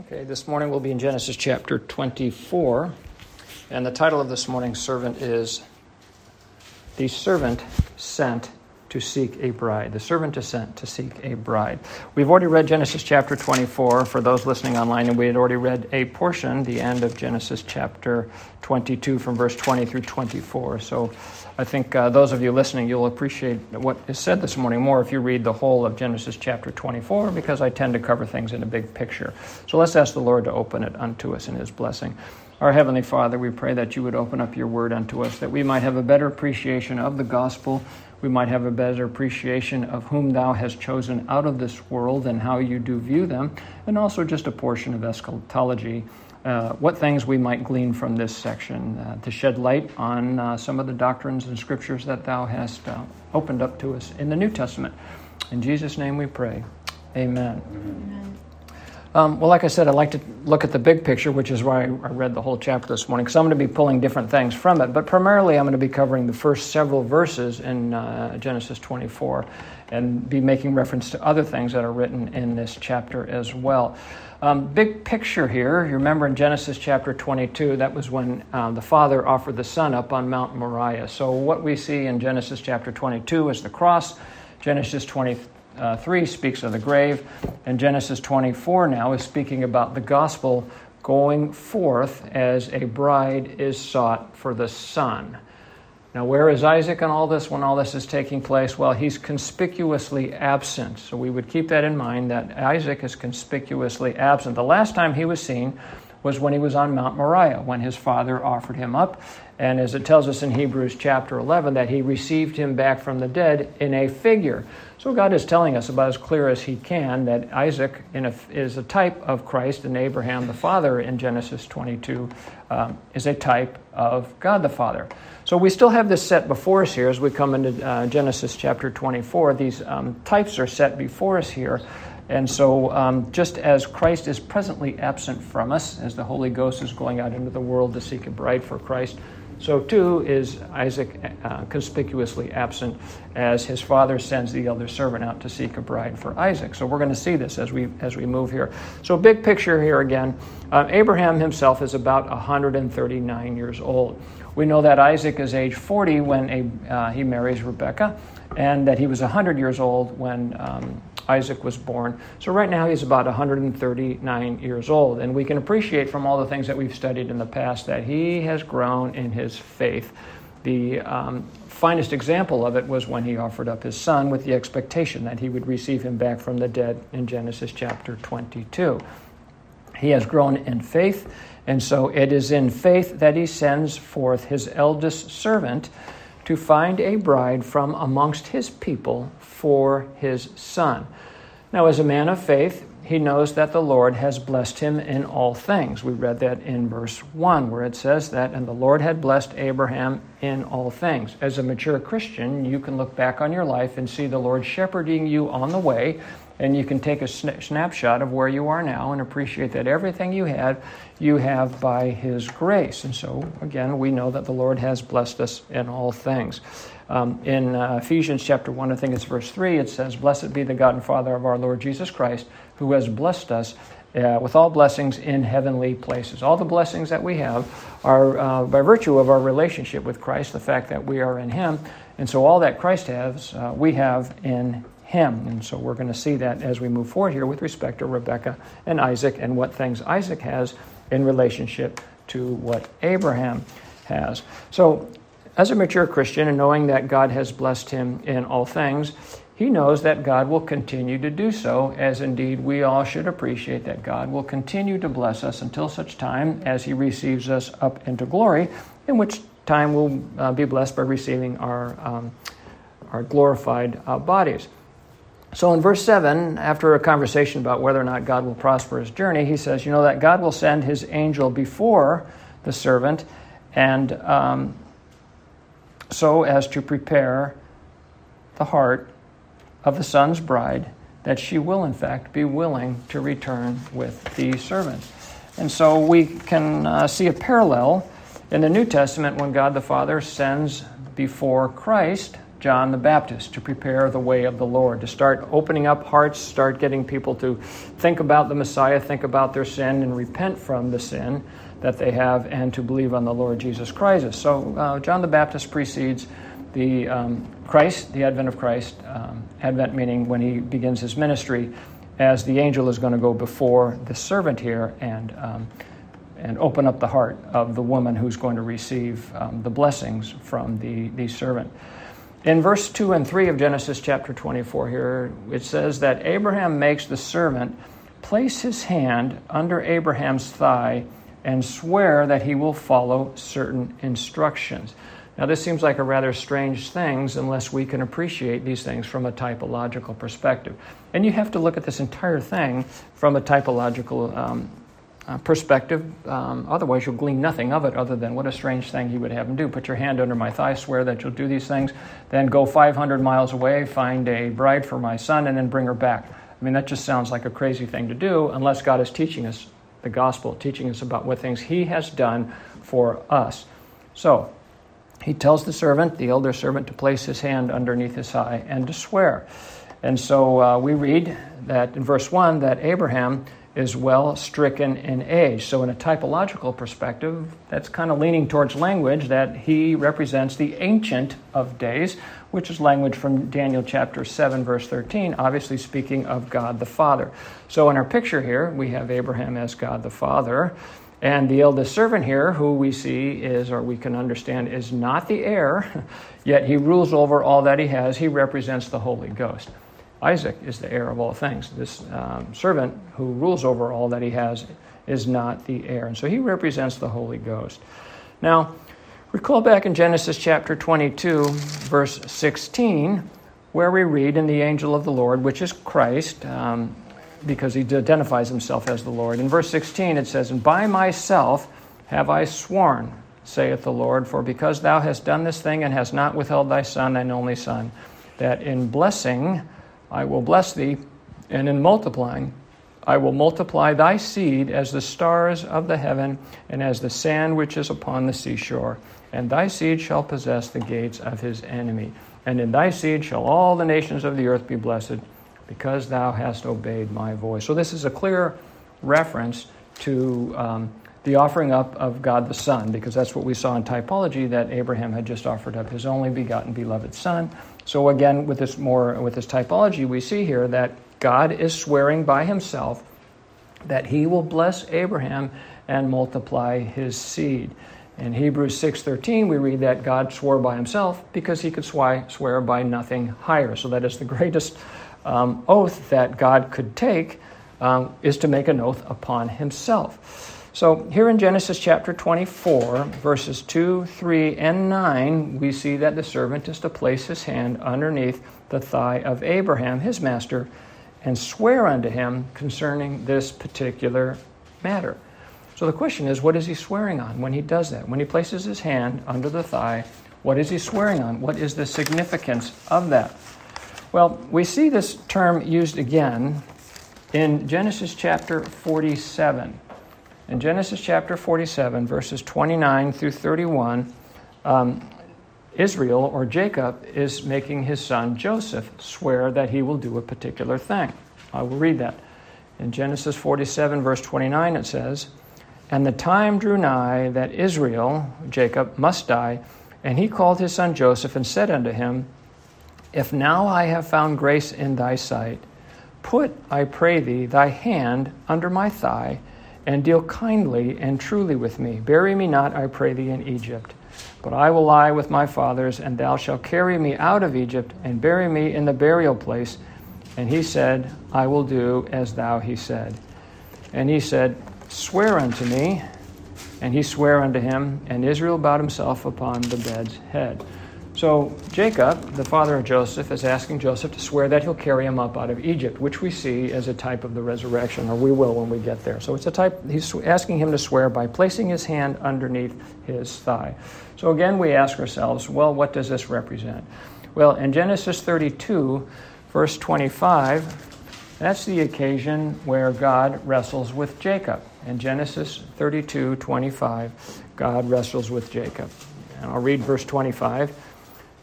Okay, this morning we'll be in Genesis chapter 24, and the title of this morning's servant is The Servant Sent to Seek a Bride. The Servant is sent to seek a bride. We've already read Genesis chapter 24 for those listening online, and we had already read a portion, the end of Genesis chapter 22, from verse 20 through 24. So I think uh, those of you listening, you'll appreciate what is said this morning more if you read the whole of Genesis chapter 24, because I tend to cover things in a big picture. So let's ask the Lord to open it unto us in His blessing. Our Heavenly Father, we pray that you would open up your word unto us, that we might have a better appreciation of the gospel. We might have a better appreciation of whom thou hast chosen out of this world and how you do view them, and also just a portion of eschatology uh, what things we might glean from this section uh, to shed light on uh, some of the doctrines and scriptures that thou hast uh, opened up to us in the New Testament. In Jesus' name we pray. Amen. Amen. Um, well, like I said, I'd like to look at the big picture, which is why I read the whole chapter this morning, because I'm going to be pulling different things from it. But primarily, I'm going to be covering the first several verses in uh, Genesis 24 and be making reference to other things that are written in this chapter as well. Um, big picture here, you remember in Genesis chapter 22, that was when uh, the Father offered the Son up on Mount Moriah. So, what we see in Genesis chapter 22 is the cross. Genesis Uh, 23 speaks of the grave. And Genesis 24 now is speaking about the gospel going forth as a bride is sought for the Son. Now, where is Isaac in all this when all this is taking place? Well, he's conspicuously absent. So we would keep that in mind that Isaac is conspicuously absent. The last time he was seen was when he was on Mount Moriah, when his father offered him up. And as it tells us in Hebrews chapter 11, that he received him back from the dead in a figure. So God is telling us about as clear as He can that Isaac a, is a type of Christ, and Abraham the father in Genesis 22 um, is a type of God the Father. So we still have this set before us here as we come into uh, Genesis chapter 24. These um, types are set before us here. And so, um, just as Christ is presently absent from us, as the Holy Ghost is going out into the world to seek a bride for Christ, so too is Isaac uh, conspicuously absent as his father sends the elder servant out to seek a bride for Isaac. So we're going to see this as we as we move here. So big picture here again. Um, Abraham himself is about 139 years old. We know that Isaac is age 40 when a, uh, he marries Rebekah, and that he was 100 years old when um, Isaac was born. So right now he's about 139 years old. And we can appreciate from all the things that we've studied in the past that he has grown in his faith. The um, finest example of it was when he offered up his son with the expectation that he would receive him back from the dead in Genesis chapter 22. He has grown in faith, and so it is in faith that he sends forth his eldest servant to find a bride from amongst his people for his son. Now, as a man of faith, he knows that the Lord has blessed him in all things. We read that in verse 1, where it says that, and the Lord had blessed Abraham in all things. As a mature Christian, you can look back on your life and see the Lord shepherding you on the way and you can take a snapshot of where you are now and appreciate that everything you had, you have by His grace. And so, again, we know that the Lord has blessed us in all things. Um, in uh, Ephesians chapter 1, I think it's verse 3, it says, Blessed be the God and Father of our Lord Jesus Christ, who has blessed us uh, with all blessings in heavenly places. All the blessings that we have are uh, by virtue of our relationship with Christ, the fact that we are in Him. And so, all that Christ has, uh, we have in him. And so we're going to see that as we move forward here with respect to Rebekah and Isaac and what things Isaac has in relationship to what Abraham has. So, as a mature Christian and knowing that God has blessed him in all things, he knows that God will continue to do so, as indeed we all should appreciate that God will continue to bless us until such time as he receives us up into glory, in which time we'll uh, be blessed by receiving our, um, our glorified uh, bodies. So in verse 7, after a conversation about whether or not God will prosper his journey, he says, You know, that God will send his angel before the servant, and um, so as to prepare the heart of the son's bride, that she will, in fact, be willing to return with the servant. And so we can uh, see a parallel in the New Testament when God the Father sends before Christ John the Baptist to prepare the way of the Lord, to start opening up hearts, start getting people to think about the Messiah, think about their sin, and repent from the sin that they have, and to believe on the Lord Jesus Christ. So uh, John the Baptist precedes the um, Christ, the advent of Christ, um, advent meaning when he begins his ministry, as the angel is going to go before the servant here and um, and open up the heart of the woman who's going to receive um, the blessings from the, the servant. In verse 2 and 3 of Genesis chapter 24, here it says that Abraham makes the servant place his hand under Abraham's thigh and swear that he will follow certain instructions. Now, this seems like a rather strange thing unless we can appreciate these things from a typological perspective. And you have to look at this entire thing from a typological um, uh, perspective. Um, otherwise, you'll glean nothing of it other than what a strange thing he would have him do. Put your hand under my thigh, swear that you'll do these things, then go 500 miles away, find a bride for my son, and then bring her back. I mean, that just sounds like a crazy thing to do unless God is teaching us the gospel, teaching us about what things he has done for us. So, he tells the servant, the elder servant, to place his hand underneath his thigh and to swear. And so uh, we read that in verse 1 that Abraham is well stricken in age. So, in a typological perspective, that's kind of leaning towards language that he represents the Ancient of Days, which is language from Daniel chapter 7, verse 13, obviously speaking of God the Father. So, in our picture here, we have Abraham as God the Father. And the eldest servant here, who we see is, or we can understand, is not the heir, yet he rules over all that he has. He represents the Holy Ghost. Isaac is the heir of all things. This um, servant who rules over all that he has is not the heir. And so he represents the Holy Ghost. Now, recall back in Genesis chapter 22, verse 16, where we read, In the angel of the Lord, which is Christ, um, because he identifies himself as the Lord. In verse 16, it says, And by myself have I sworn, saith the Lord, for because thou hast done this thing and hast not withheld thy son, thine only son, that in blessing, I will bless thee, and in multiplying, I will multiply thy seed as the stars of the heaven and as the sand which is upon the seashore. And thy seed shall possess the gates of his enemy. And in thy seed shall all the nations of the earth be blessed, because thou hast obeyed my voice. So, this is a clear reference to um, the offering up of God the Son, because that's what we saw in typology that Abraham had just offered up his only begotten beloved Son. So again, with this more with this typology, we see here that God is swearing by himself that he will bless Abraham and multiply his seed. In Hebrews 6:13 we read that God swore by himself because he could swear by nothing higher. So that is the greatest um, oath that God could take um, is to make an oath upon himself. So, here in Genesis chapter 24, verses 2, 3, and 9, we see that the servant is to place his hand underneath the thigh of Abraham, his master, and swear unto him concerning this particular matter. So, the question is, what is he swearing on when he does that? When he places his hand under the thigh, what is he swearing on? What is the significance of that? Well, we see this term used again in Genesis chapter 47. In Genesis chapter 47, verses 29 through 31, um, Israel or Jacob is making his son Joseph swear that he will do a particular thing. I will read that. In Genesis 47, verse 29, it says, And the time drew nigh that Israel, Jacob, must die, and he called his son Joseph and said unto him, If now I have found grace in thy sight, put, I pray thee, thy hand under my thigh and deal kindly and truly with me. Bury me not, I pray thee, in Egypt. But I will lie with my fathers, and thou shalt carry me out of Egypt, and bury me in the burial place. And he said, I will do as thou he said. And he said, Swear unto me. And he sware unto him, and Israel bowed himself upon the bed's head. So Jacob, the father of Joseph, is asking Joseph to swear that he'll carry him up out of Egypt, which we see as a type of the resurrection, or we will when we get there. So it's a type, he's asking him to swear by placing his hand underneath his thigh. So again, we ask ourselves, well, what does this represent? Well, in Genesis 32, verse 25, that's the occasion where God wrestles with Jacob. In Genesis 32, 25, God wrestles with Jacob. And I'll read verse 25.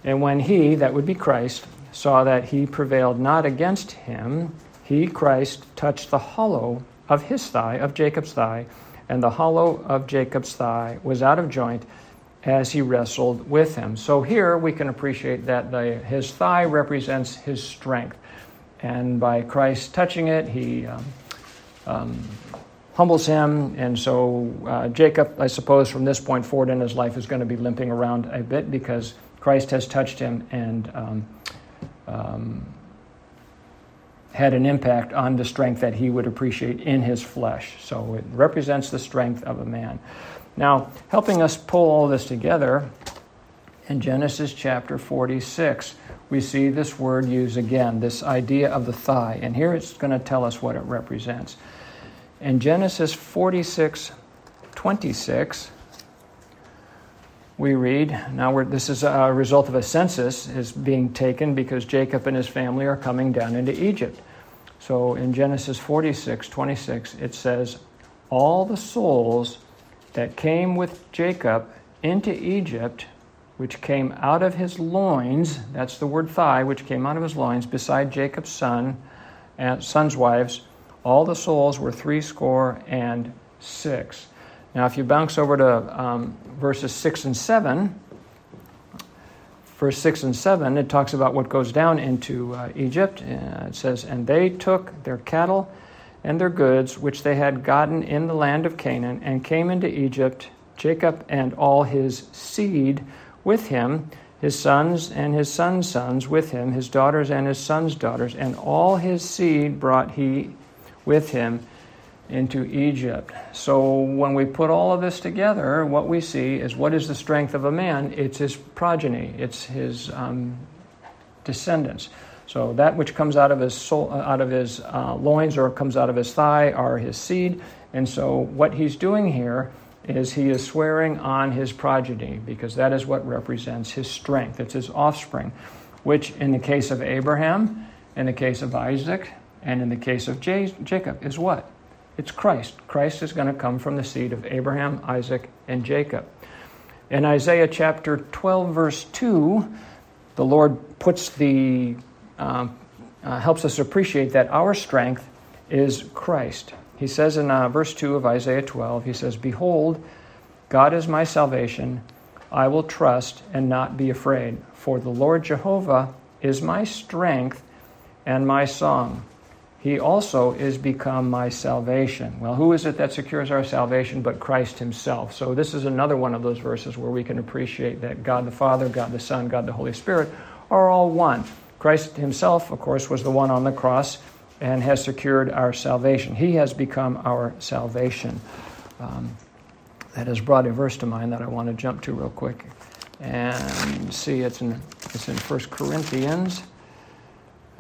And when he, that would be Christ, saw that he prevailed not against him, he, Christ, touched the hollow of his thigh, of Jacob's thigh, and the hollow of Jacob's thigh was out of joint as he wrestled with him. So here we can appreciate that the, his thigh represents his strength. And by Christ touching it, he um, um, humbles him. And so uh, Jacob, I suppose, from this point forward in his life, is going to be limping around a bit because Christ has touched him and um, um, had an impact on the strength that he would appreciate in his flesh. So it represents the strength of a man. Now, helping us pull all this together, in Genesis chapter 46, we see this word used again, this idea of the thigh. And here it's going to tell us what it represents. In Genesis 46 26, we read now this is a result of a census is being taken because Jacob and his family are coming down into Egypt. So in Genesis 46 26, it says, All the souls that came with Jacob into Egypt, which came out of his loins, that's the word thigh, which came out of his loins, beside Jacob's son and sons' wives, all the souls were threescore and six. Now, if you bounce over to um, verses 6 and 7, verse 6 and 7, it talks about what goes down into uh, Egypt. Uh, it says, And they took their cattle and their goods, which they had gotten in the land of Canaan, and came into Egypt, Jacob and all his seed with him, his sons and his sons' sons with him, his daughters and his sons' daughters, and all his seed brought he with him into Egypt. So when we put all of this together, what we see is what is the strength of a man? It's his progeny, it's his um, descendants. So that which comes out of his soul, uh, out of his uh, loins or comes out of his thigh are his seed. And so what he's doing here is he is swearing on his progeny because that is what represents his strength. It's his offspring, which in the case of Abraham, in the case of Isaac, and in the case of Jacob is what? It's Christ. Christ is going to come from the seed of Abraham, Isaac, and Jacob. In Isaiah chapter 12, verse 2, the Lord puts the, uh, uh, helps us appreciate that our strength is Christ. He says in uh, verse 2 of Isaiah 12, he says, Behold, God is my salvation. I will trust and not be afraid. For the Lord Jehovah is my strength and my song. He also is become my salvation. Well, who is it that secures our salvation but Christ Himself? So, this is another one of those verses where we can appreciate that God the Father, God the Son, God the Holy Spirit are all one. Christ Himself, of course, was the one on the cross and has secured our salvation. He has become our salvation. Um, that has brought a verse to mind that I want to jump to real quick. And see, it's in, it's in 1 Corinthians.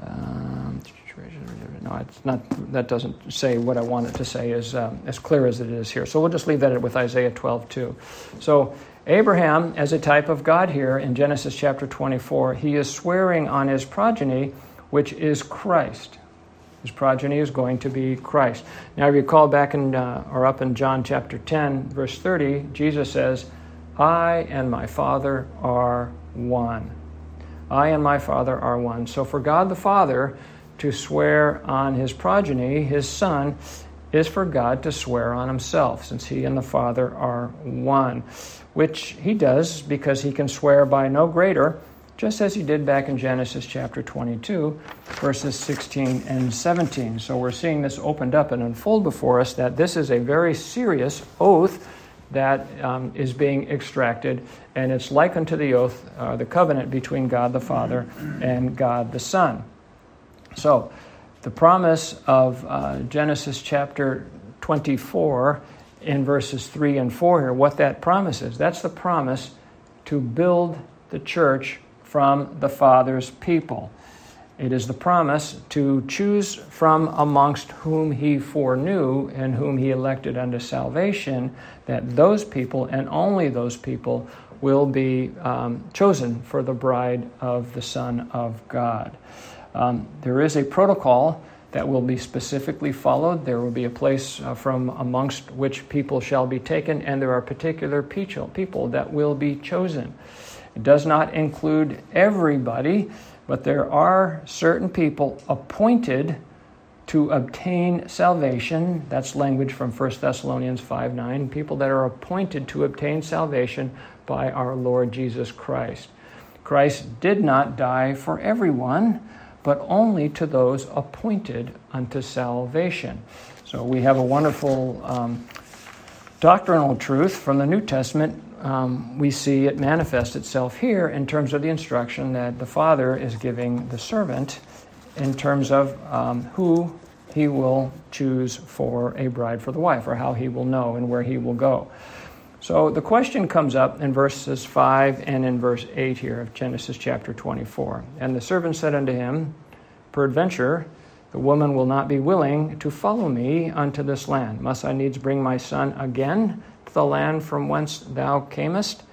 Um, no, it's not. That doesn't say what I want it to say as um, as clear as it is here. So we'll just leave that with Isaiah 12 too. So Abraham, as a type of God here in Genesis chapter 24, he is swearing on his progeny, which is Christ. His progeny is going to be Christ. Now, if you recall back in uh, or up in John chapter 10, verse 30, Jesus says, "I and my Father are one." I and my Father are one. So for God the Father to swear on his progeny, his son, is for God to swear on himself, since he and the Father are one, which he does because he can swear by no greater, just as he did back in Genesis chapter 22, verses 16 and 17. So we're seeing this opened up and unfold before us that this is a very serious oath that um, is being extracted, and it's like unto the oath, uh, the covenant between God the Father and God the Son. So, the promise of uh, Genesis chapter 24 in verses 3 and 4 here, what that promise is, that's the promise to build the church from the Father's people. It is the promise to choose from amongst whom he foreknew and whom he elected unto salvation, that those people and only those people will be um, chosen for the bride of the Son of God. Um, there is a protocol that will be specifically followed. There will be a place uh, from amongst which people shall be taken, and there are particular people that will be chosen. It does not include everybody, but there are certain people appointed to obtain salvation. That's language from 1 Thessalonians 5 9. People that are appointed to obtain salvation by our Lord Jesus Christ. Christ did not die for everyone, but only to those appointed unto salvation. So we have a wonderful um, doctrinal truth from the New Testament. Um, we see it manifest itself here in terms of the instruction that the Father is giving the servant in terms of um, who he will choose for a bride for the wife, or how he will know and where he will go. So the question comes up in verses 5 and in verse 8 here of Genesis chapter 24. And the servant said unto him, Peradventure, the woman will not be willing to follow me unto this land. Must I needs bring my son again to the land from whence thou camest?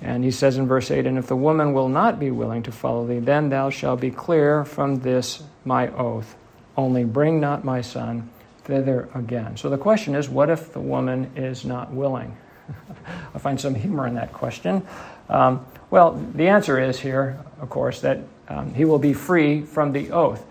And he says in verse 8, And if the woman will not be willing to follow thee, then thou shalt be clear from this my oath. Only bring not my son thither again. So the question is, what if the woman is not willing? I find some humor in that question. Um, well, the answer is here, of course, that um, he will be free from the oath.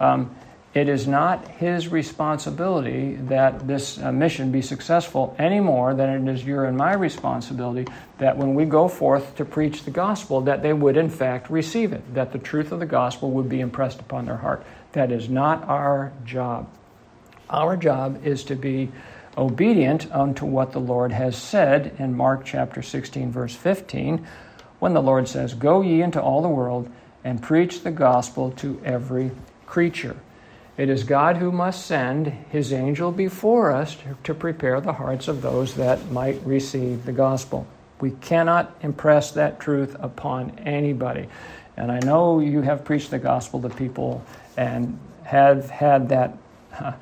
Um, it is not his responsibility that this uh, mission be successful any more than it is your and my responsibility that when we go forth to preach the gospel that they would in fact receive it that the truth of the gospel would be impressed upon their heart that is not our job our job is to be obedient unto what the Lord has said in Mark chapter 16, verse 15, when the Lord says, Go ye into all the world and preach the gospel to every creature. It is God who must send his angel before us to prepare the hearts of those that might receive the gospel. We cannot impress that truth upon anybody. And I know you have preached the gospel to people and have had that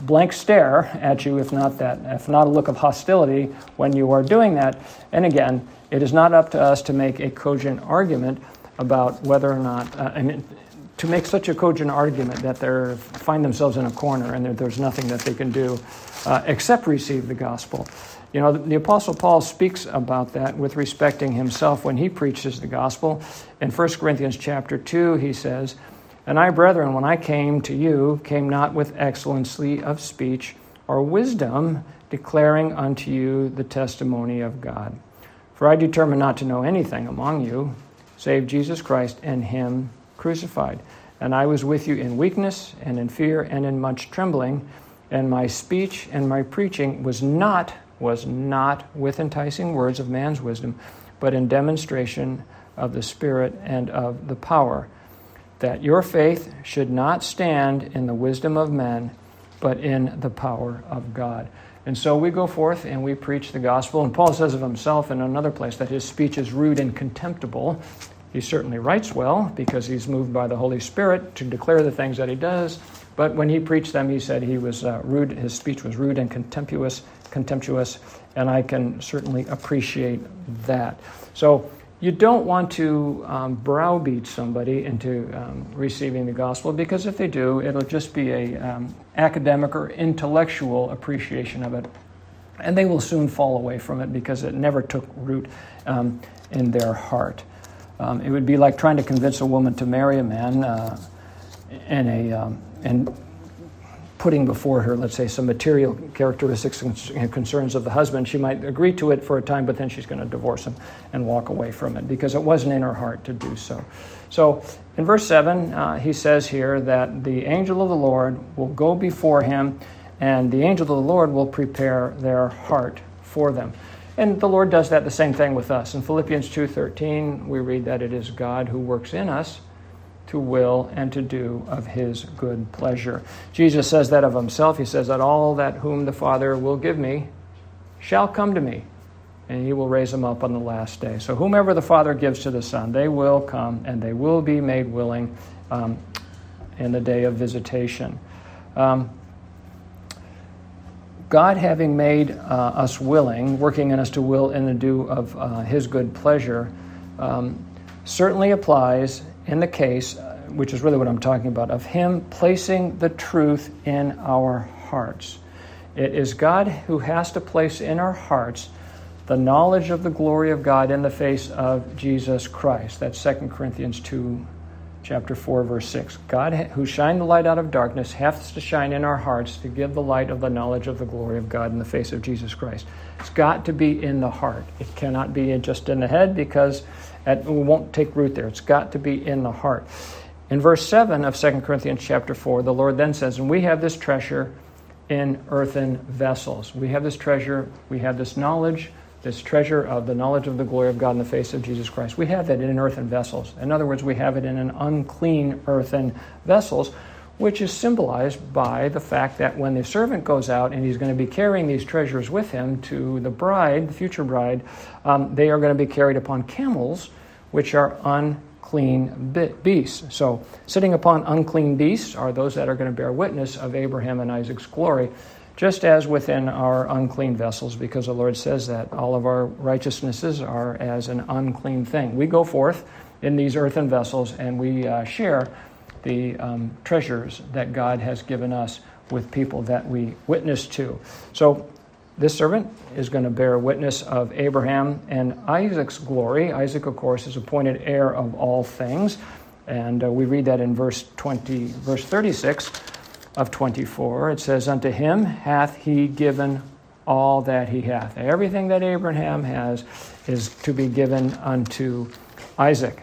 blank stare at you, if not that, if not a look of hostility when you are doing that. And again, it is not up to us to make a cogent argument about whether or not, uh, I mean, to make such a cogent argument that they find themselves in a corner and there's nothing that they can do uh, except receive the gospel. You know, the, the, Apostle Paul speaks about that with respecting himself when he preaches the gospel. In 1 Corinthians chapter 2, he says, and I, brethren, when I came to you, came not with excellency of speech or wisdom, declaring unto you the testimony of God. For I determined not to know anything among you, save Jesus Christ and Him crucified. And I was with you in weakness and in fear and in much trembling, and my speech and my preaching was not was not with enticing words of man's wisdom, but in demonstration of the Spirit and of the power that your faith should not stand in the wisdom of men, but in the power of God. And so we go forth and we preach the gospel. And Paul says of himself in another place that his speech is rude and contemptible. He certainly writes well because he's moved by the Holy Spirit to declare the things that he does. But when he preached them, he said he was uh, rude. His speech was rude and contemptuous, contemptuous, and I can certainly appreciate that. So you don't want to um, browbeat somebody into um, receiving the gospel because if they do, it'll just be a um, academic or intellectual appreciation of it, and they will soon fall away from it because it never took root um, in their heart. Um, it would be like trying to convince a woman to marry a man uh, in a um, and putting before her, let's say, some material characteristics and concerns of the husband, she might agree to it for a time, but then she's going to divorce him and walk away from it because it wasn't in her heart to do so. So in verse 7, uh, he says here that the angel of the Lord will go before him, and the angel of the Lord will prepare their heart for them. And the Lord does that the same thing with us. In Philippians 2:13, we read that it is God who works in us to will and to do of his good pleasure. Jesus says that of himself. He says that all that whom the Father will give me shall come to me, and he will raise them up on the last day. So, whomever the Father gives to the Son, they will come and they will be made willing um, in the day of visitation. Um, God having made uh, us willing, working in us to will and to do of uh, his good pleasure, um, certainly applies in the case, uh, which is really what I'm talking about, of Him placing the truth in our hearts. It is God who has to place in our hearts the knowledge of the glory of God in the face of Jesus Christ. That's 2 Corinthians 2, chapter 4, verse 6. God, who shined the light out of darkness, hath to shine in our hearts to give the light of the knowledge of the glory of God in the face of Jesus Christ. It's got to be in the heart. It cannot be just in the head because it won't take root there. It's got to be in the heart. In verse 7 of 2 Corinthians chapter 4, the Lord then says, And we have this treasure in earthen vessels. We have this treasure, we have this knowledge, this treasure of the knowledge of the glory of God in the face of Jesus Christ. We have that in earthen vessels. In other words, we have it in an unclean earthen vessels, which is symbolized by the fact that when the servant goes out and he's going to be carrying these treasures with him to the bride, the future bride, um, they are going to be carried upon camels, which are unclean beasts. So, sitting upon unclean beasts are those that are going to bear witness of Abraham and Isaac's glory just as within our unclean vessels, because the Lord says that all of our righteousnesses are as an unclean thing. We go forth in these earthen vessels and we uh, share the um, treasures that God has given us with people that we witness to. So, this servant is going to bear witness of Abraham and Isaac's glory. Isaac, of course, is appointed heir of all things. And uh, we read that in verse 20, verse 36 of 24, it says, Unto him hath he given all that he hath. Everything that Abraham has is to be given unto Isaac.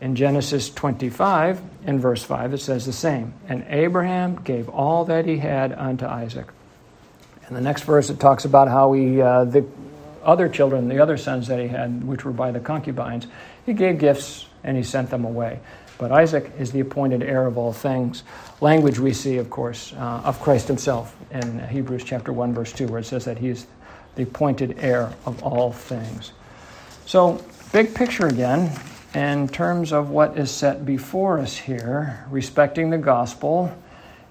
In Genesis 25, in verse 5, it says the same. And Abraham gave all that he had unto Isaac. And the next verse, it talks about how he, uh, the other children, the other sons that he had, which were by the concubines, he gave gifts and he sent them away. But Isaac is the appointed heir of all things. Language we see, of course, uh, of Christ himself in Hebrews chapter 1, verse 2, where it says that he is the appointed heir of all things. So, big picture again, in terms of what is set before us here, respecting the gospel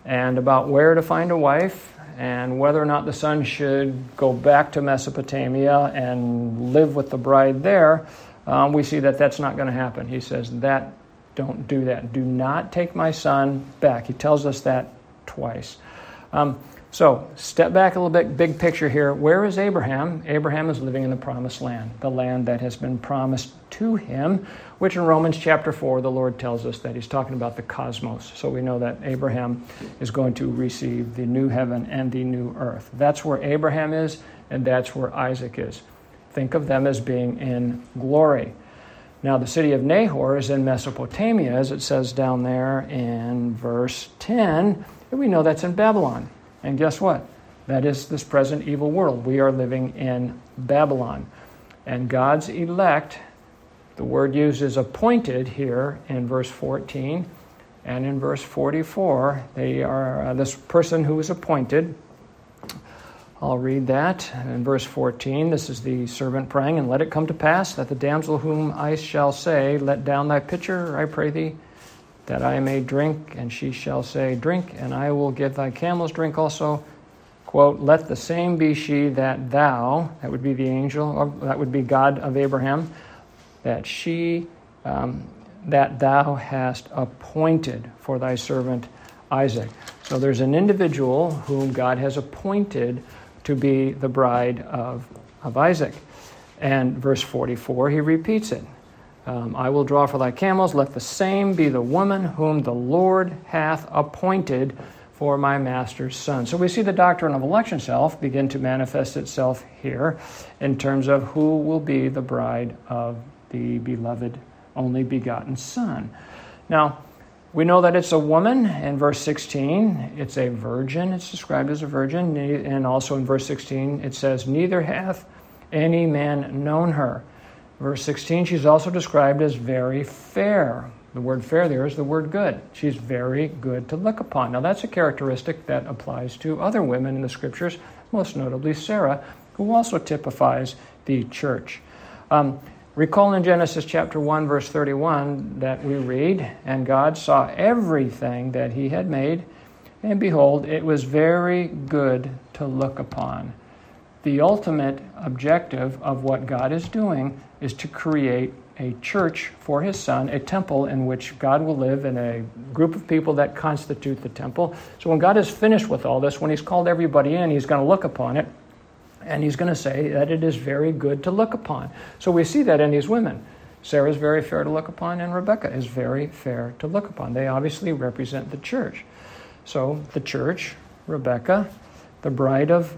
and about where to find a wife and whether or not the son should go back to Mesopotamia and live with the bride there, um, we see that that's not going to happen. He says that don't do that. Do not take my son back. He tells us that twice. Um, so, step back a little bit, big picture here. Where is Abraham? Abraham is living in the promised land, the land that has been promised to him, which in Romans chapter 4, the Lord tells us that he's talking about the cosmos. So, we know that Abraham is going to receive the new heaven and the new earth. That's where Abraham is, and that's where Isaac is. Think of them as being in glory. Now, the city of Nahor is in Mesopotamia, as it says down there in verse 10. And we know that's in Babylon. And guess what? That is this present evil world. We are living in Babylon. And God's elect, the word used is appointed here in verse 14 and in verse 44. They are uh, this person who is appointed I'll read that in verse 14. This is the servant praying, and let it come to pass that the damsel whom I shall say, Let down thy pitcher, I pray thee, that I may drink. And she shall say, Drink, and I will give thy camels drink also. Quote, Let the same be she that thou, that would be the angel, that would be God of Abraham, that she, um, that thou hast appointed for thy servant Isaac. So there's an individual whom God has appointed to be the bride of, of Isaac. And verse 44, he repeats it. Um, I will draw for thy camels, let the same be the woman whom the Lord hath appointed for my master's son. So we see the doctrine of election self begin to manifest itself here in terms of who will be the bride of the beloved only begotten son. Now, we know that it's a woman in verse 16. It's a virgin. It's described as a virgin. And also in verse 16, it says, Neither hath any man known her. Verse 16, she's also described as very fair. The word fair there is the word good. She's very good to look upon. Now, that's a characteristic that applies to other women in the scriptures, most notably Sarah, who also typifies the church. Um, Recall in Genesis chapter 1, verse 31, that we read, And God saw everything that he had made, and behold, it was very good to look upon. The ultimate objective of what God is doing is to create a church for his son, a temple in which God will live in a group of people that constitute the temple. So when God is finished with all this, when he's called everybody in, he's going to look upon it And he's going to say that it is very good to look upon. So we see that in these women. Sarah is very fair to look upon, and Rebecca is very fair to look upon. They obviously represent the church. So the church, Rebecca, the bride of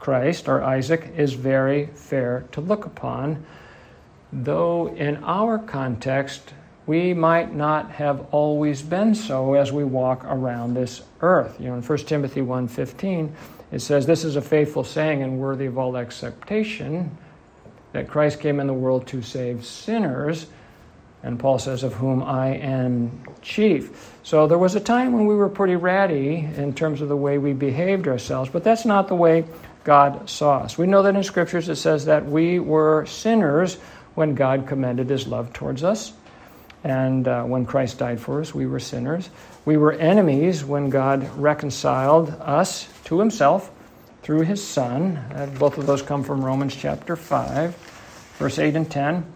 Christ, or Isaac, is very fair to look upon, though in our context, we might not have always been so as we walk around this earth. You know, in 1 Timothy 1.15, it says, This is a faithful saying and worthy of all acceptation, that Christ came in the world to save sinners, and Paul says, Of whom I am chief. So there was a time when we were pretty ratty in terms of the way we behaved ourselves, but that's not the way God saw us. We know that in Scriptures it says that we were sinners when God commended his love towards us. And uh, when Christ died for us, we were sinners. We were enemies when God reconciled us to himself through his Son. Uh, both of those come from Romans chapter 5, verse 8 and 10.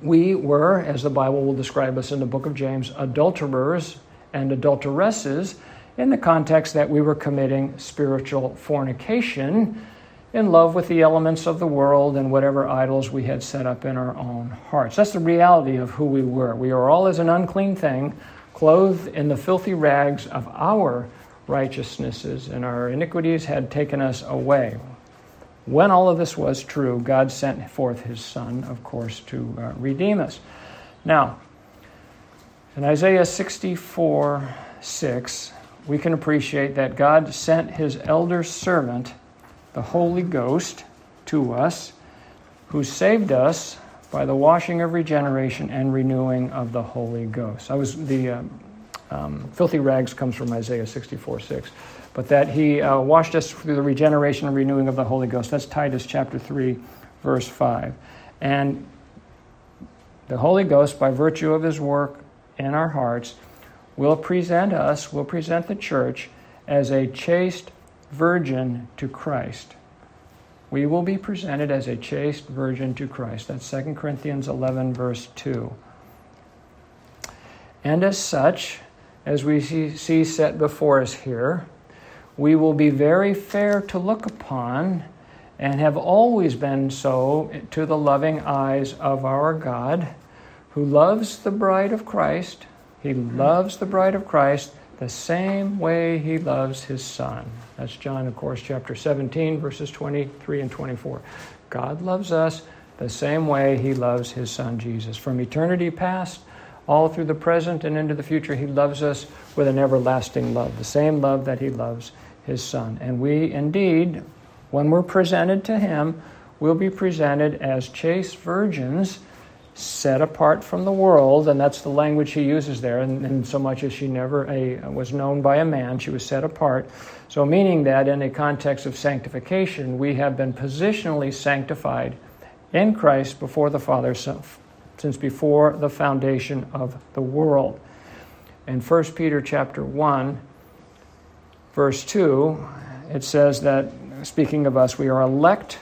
We were, as the Bible will describe us in the book of James, adulterers and adulteresses in the context that we were committing spiritual fornication in love with the elements of the world and whatever idols we had set up in our own hearts. That's the reality of who we were. We are all as an unclean thing, clothed in the filthy rags of our righteousnesses, and our iniquities had taken us away. When all of this was true, God sent forth his Son, of course, to uh, redeem us. Now, in Isaiah 64 6, we can appreciate that God sent his elder servant, the Holy Ghost, to us, who saved us by the washing of regeneration and renewing of the Holy Ghost. I was the um, um, filthy rags comes from Isaiah 64 6. But that he uh, washed us through the regeneration and renewing of the Holy Ghost. That's Titus chapter 3, verse 5. And the Holy Ghost, by virtue of his work in our hearts, will present us, will present the church as a chaste virgin to Christ. We will be presented as a chaste virgin to Christ. That's 2 Corinthians 11, verse 2. And as such, as we see, set before us here, we will be very fair to look upon and have always been so to the loving eyes of our God, who loves the bride of Christ he loves the bride of Christ the same way he loves his son. That's John, of course, chapter 17, verses 23 and 24. God loves us the same way he loves his son Jesus. From eternity past, all through the present and into the future, he loves us with an everlasting love, the same love that he loves his son. And we indeed, when we're presented to him, will be presented as chaste virgins set apart from the world, and that's the language he uses there. And, and so much as she never a, was known by a man, she was set apart. So, meaning that in a context of sanctification, we have been positionally sanctified in Christ before the Father since before the foundation of the world. In 1 Peter chapter 1, verse 2, it says that, speaking of us, we are elect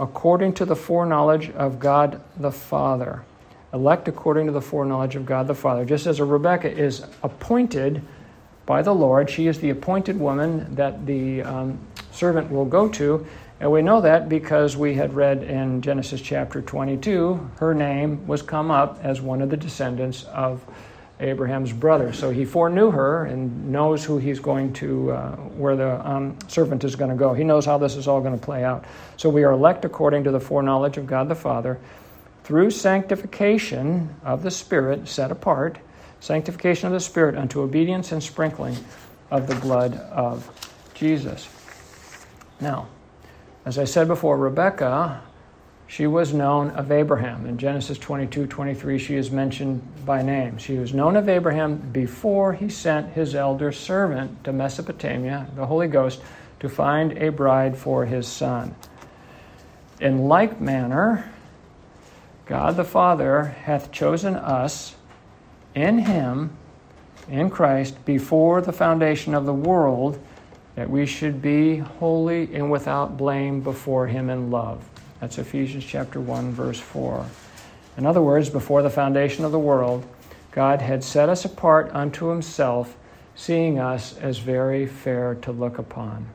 according to the foreknowledge of God the Father. Elect according to the foreknowledge of God the Father. Just as a Rebecca is appointed by the Lord, she is the appointed woman that the um, servant will go to. And we know that because we had read in Genesis chapter 22, her name was come up as one of the descendants of Abraham's brother. So he foreknew her and knows who he's going to, uh, where the um, servant is going to go. He knows how this is all going to play out. So we are elect according to the foreknowledge of God the Father through sanctification of the Spirit, set apart, sanctification of the Spirit unto obedience and sprinkling of the blood of Jesus. Now, as I said before, Rebecca she was known of Abraham. In Genesis 22 23, she is mentioned by name. She was known of Abraham before he sent his elder servant to Mesopotamia, the Holy Ghost, to find a bride for his son. In like manner, God the Father hath chosen us in him, in Christ, before the foundation of the world, that we should be holy and without blame before him in love. That's Ephesians chapter 1 verse 4. In other words, before the foundation of the world, God had set us apart unto himself, seeing us as very fair to look upon.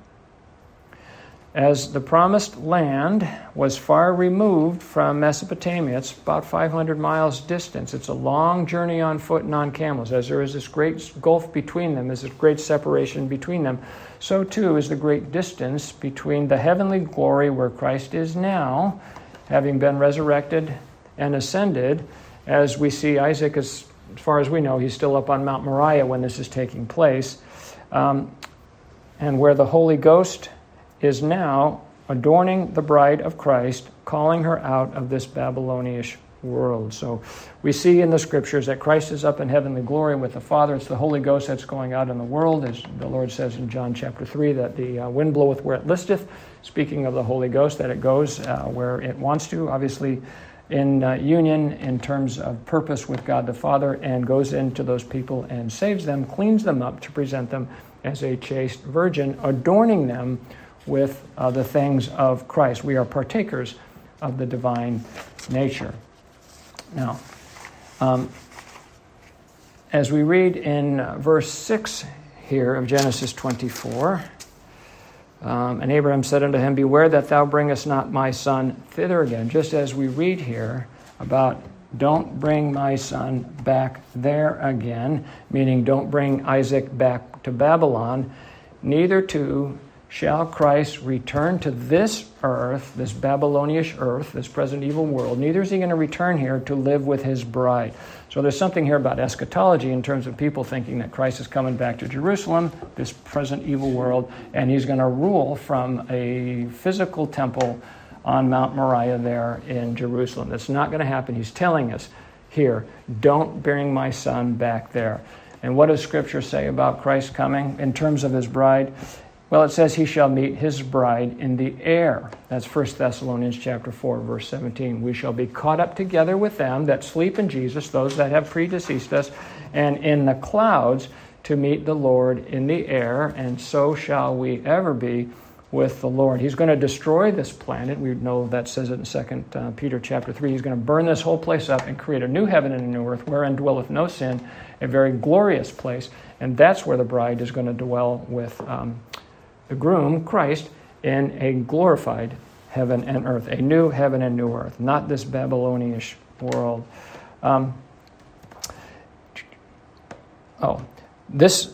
As the promised land was far removed from Mesopotamia. It's about 500 miles distance. It's a long journey on foot and on camels. As there is this great gulf between them, there's this great separation between them, so too is the great distance between the heavenly glory where Christ is now, having been resurrected and ascended, as we see Isaac, as, as far as we know, he's still up on Mount Moriah when this is taking place, um, and where the Holy Ghost is now adorning the bride of Christ, calling her out of this Babylonish world. So we see in the scriptures that Christ is up in heavenly glory with the Father. It's the Holy Ghost that's going out in the world, as the Lord says in John chapter 3, that the uh, wind bloweth where it listeth. Speaking of the Holy Ghost, that it goes uh, where it wants to, obviously in uh, union in terms of purpose with God the Father, and goes into those people and saves them, cleans them up to present them as a chaste virgin, adorning them with uh, the things of Christ. We are partakers of the divine nature. Now, um, as we read in uh, verse 6 here of Genesis 24, um, and Abraham said unto him, Beware that thou bringest not my son thither again. Just as we read here about don't bring my son back there again, meaning don't bring Isaac back to Babylon, neither to shall Christ return to this earth, this Babylonish earth, this present evil world. Neither is he going to return here to live with his bride. So there's something here about eschatology in terms of people thinking that Christ is coming back to Jerusalem, this present evil world, and he's going to rule from a physical temple on Mount Moriah there in Jerusalem. That's not going to happen. He's telling us here, don't bring my son back there. And what does Scripture say about Christ coming in terms of his bride? Well, it says he shall meet his bride in the air. That's 1 Thessalonians chapter 4 verse 17. We shall be caught up together with them that sleep in Jesus, those that have predeceased us, and in the clouds to meet the Lord in the air, and so shall we ever be with the Lord. He's going to destroy this planet. We know that says it in 2 uh, Peter chapter 3. He's going to burn this whole place up and create a new heaven and a new earth wherein dwelleth no sin, a very glorious place. And that's where the bride is going to dwell with um, the groom, Christ, in a glorified heaven and earth, a new heaven and new earth, not this Babylonish world. Um, oh, this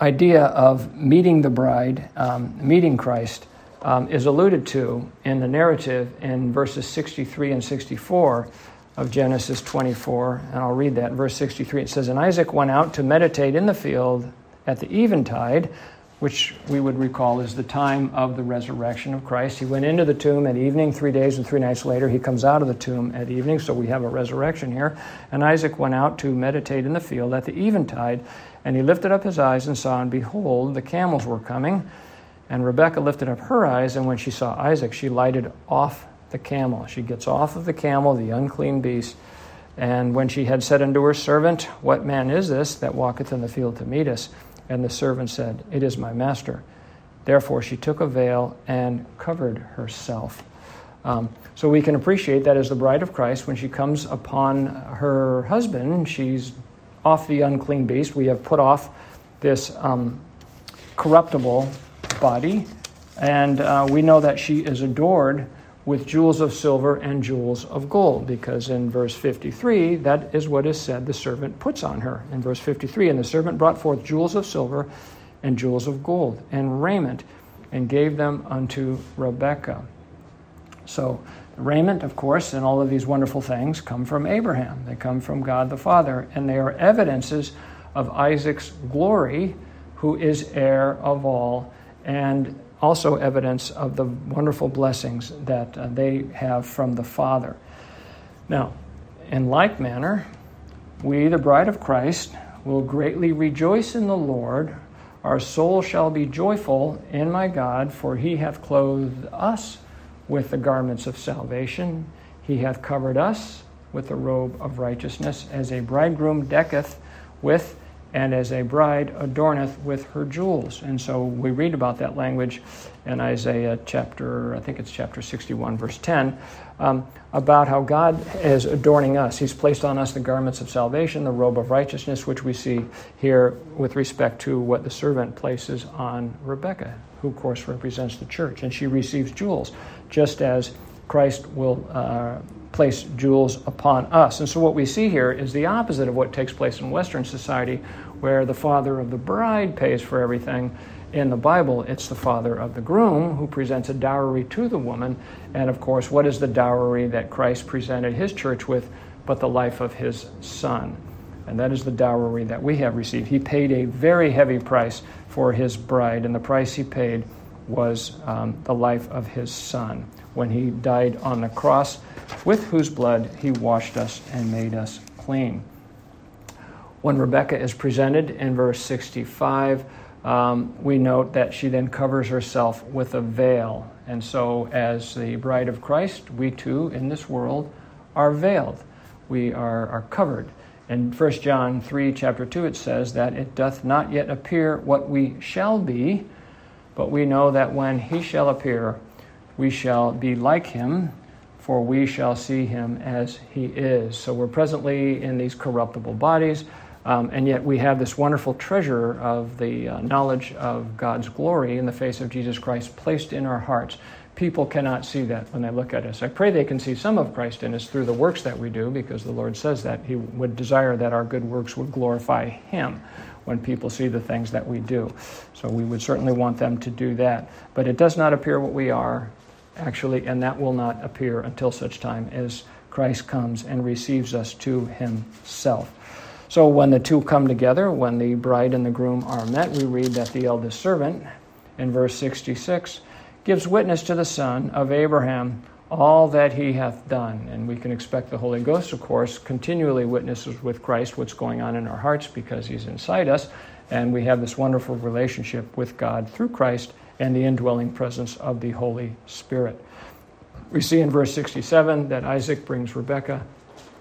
idea of meeting the bride, um, meeting Christ, um, is alluded to in the narrative in verses 63 and 64 of Genesis 24. And I'll read that. Verse 63 it says, And Isaac went out to meditate in the field at the eventide which we would recall is the time of the resurrection of Christ. He went into the tomb at evening, three days and three nights later. He comes out of the tomb at evening, so we have a resurrection here. And Isaac went out to meditate in the field at the eventide, and he lifted up his eyes and saw, and behold, the camels were coming. And Rebekah lifted up her eyes, and when she saw Isaac, she lighted off the camel. She gets off of the camel, the unclean beast. And when she had said unto her servant, What man is this that walketh in the field to meet us? And the servant said, It is my master. Therefore, she took a veil and covered herself. Um, so we can appreciate that as the bride of Christ, when she comes upon her husband, she's off the unclean beast. We have put off this um, corruptible body, and uh, we know that she is adored with jewels of silver and jewels of gold, because in verse 53, that is what is said the servant puts on her. In verse 53, and the servant brought forth jewels of silver and jewels of gold and raiment, and gave them unto Rebekah. So, raiment, of course, and all of these wonderful things come from Abraham. They come from God the Father, and they are evidences of Isaac's glory, who is heir of all. And also evidence of the wonderful blessings that uh, they have from the Father. Now, in like manner, we, the bride of Christ, will greatly rejoice in the Lord. Our soul shall be joyful in my God, for he hath clothed us with the garments of salvation. He hath covered us with the robe of righteousness, as a bridegroom decketh with and as a bride adorneth with her jewels. And so we read about that language in Isaiah chapter, I think it's chapter 61, verse 10, um, about how God is adorning us. He's placed on us the garments of salvation, the robe of righteousness, which we see here with respect to what the servant places on Rebecca, who, of course, represents the church. And she receives jewels, just as Christ will. Uh, place jewels upon us. And so, what we see here is the opposite of what takes place in Western society, where the father of the bride pays for everything. In the Bible, it's the father of the groom who presents a dowry to the woman. And of course, what is the dowry that Christ presented his church with but the life of his son? And that is the dowry that we have received. He paid a very heavy price for his bride, and the price he paid was um, the life of his son when he died on the cross with whose blood he washed us and made us clean. When Rebecca is presented in verse 65, um, we note that she then covers herself with a veil. And so, as the bride of Christ, we too in this world are veiled. We are, are covered. In 1 John 3, chapter 2, it says that it doth not yet appear what we shall be, but we know that when he shall appear, we shall be like him, for we shall see him as he is. So we're presently in these corruptible bodies, um, and yet we have this wonderful treasure of the uh, knowledge of God's glory in the face of Jesus Christ placed in our hearts. People cannot see that when they look at us. I pray they can see some of Christ in us through the works that we do, because the Lord says that He would desire that our good works would glorify Him when people see the things that we do. So we would certainly want them to do that. But it does not appear what we are actually, and that will not appear until such time as Christ comes and receives us to himself. So when the two come together, when the bride and the groom are met, we read that the eldest servant, in verse 66, gives witness to the son of Abraham all that he hath done. And we can expect the Holy Ghost, of course, continually witnesses with Christ what's going on in our hearts because he's inside us. And we have this wonderful relationship with God through Christ and the indwelling presence of the Holy Spirit. We see in verse 67 that Isaac brings Rebekah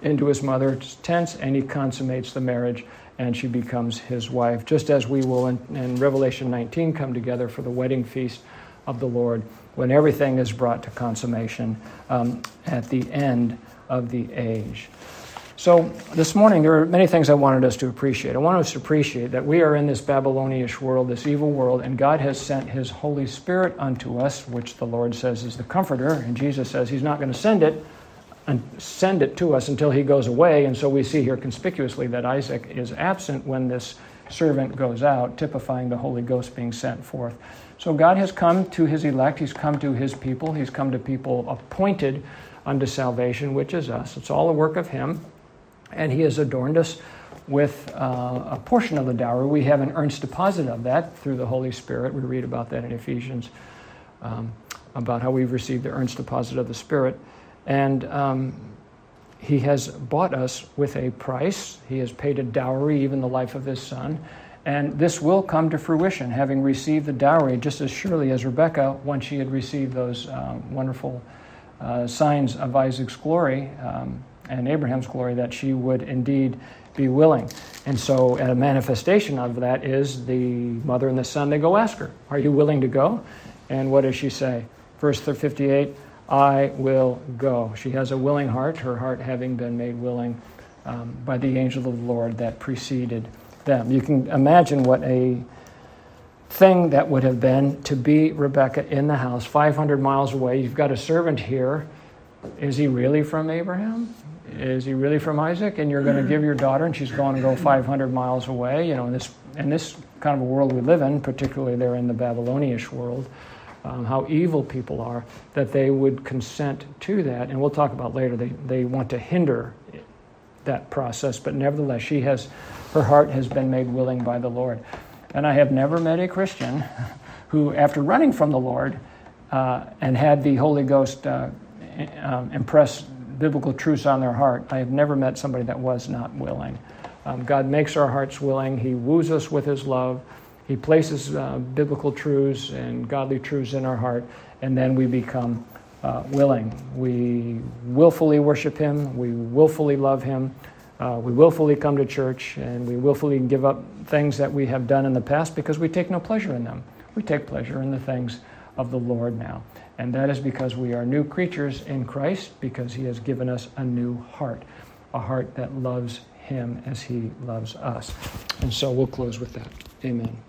into his mother's tents and he consummates the marriage and she becomes his wife, just as we will in, in, Revelation 19 come together for the wedding feast of the Lord when everything is brought to consummation um, at the end of the age. So, this morning, there are many things I wanted us to appreciate. I want us to appreciate that we are in this Babylonish world, this evil world, and God has sent His Holy Spirit unto us, which the Lord says is the Comforter. And Jesus says He's not going to send it and send it to us until He goes away. And so we see here conspicuously that Isaac is absent when this servant goes out, typifying the Holy Ghost being sent forth. So God has come to His elect, He's come to His people, He's come to people appointed unto salvation, which is us. It's all a work of Him and he has adorned us with uh, a portion of the dowry. We have an earnest deposit of that through the Holy Spirit. We read about that in Ephesians, um, about how we've received the earnest deposit of the Spirit. And um, he has bought us with a price. He has paid a dowry, even the life of his son. And this will come to fruition, having received the dowry just as surely as Rebekah, once she had received those uh, wonderful uh, signs of Isaac's glory. Um, and Abraham's glory that she would indeed be willing. And so, a manifestation of that is the mother and the son, they go ask her, Are you willing to go? And what does she say? Verse 58 I will go. She has a willing heart, her heart having been made willing um, by the angel of the Lord that preceded them. You can imagine what a thing that would have been to be Rebecca in the house, 500 miles away. You've got a servant here. Is he really from Abraham? is he really from Isaac? And you're going to give your daughter, and she's going to go 500 miles away. You know, in this in this kind of a world we live in, particularly there in the Babylonish world, um, how evil people are, that they would consent to that. And we'll talk about later. They they want to hinder that process, but nevertheless, she has her heart has been made willing by the Lord. And I have never met a Christian who, after running from the Lord uh, and had the Holy Ghost uh, um, impress biblical truths on their heart. I have never met somebody that was not willing. Um, God makes our hearts willing. He woos us with His love. He places uh, biblical truths and godly truths in our heart, and then we become uh, willing. We willfully worship Him. We willfully love Him. Uh, we willfully come to church and we willfully give up things that we have done in the past because we take no pleasure in them. We take pleasure in the things of the Lord now. And that is because we are new creatures in Christ, because He has given us a new heart, a heart that loves Him as He loves us. And so we'll close with that. Amen. Amen.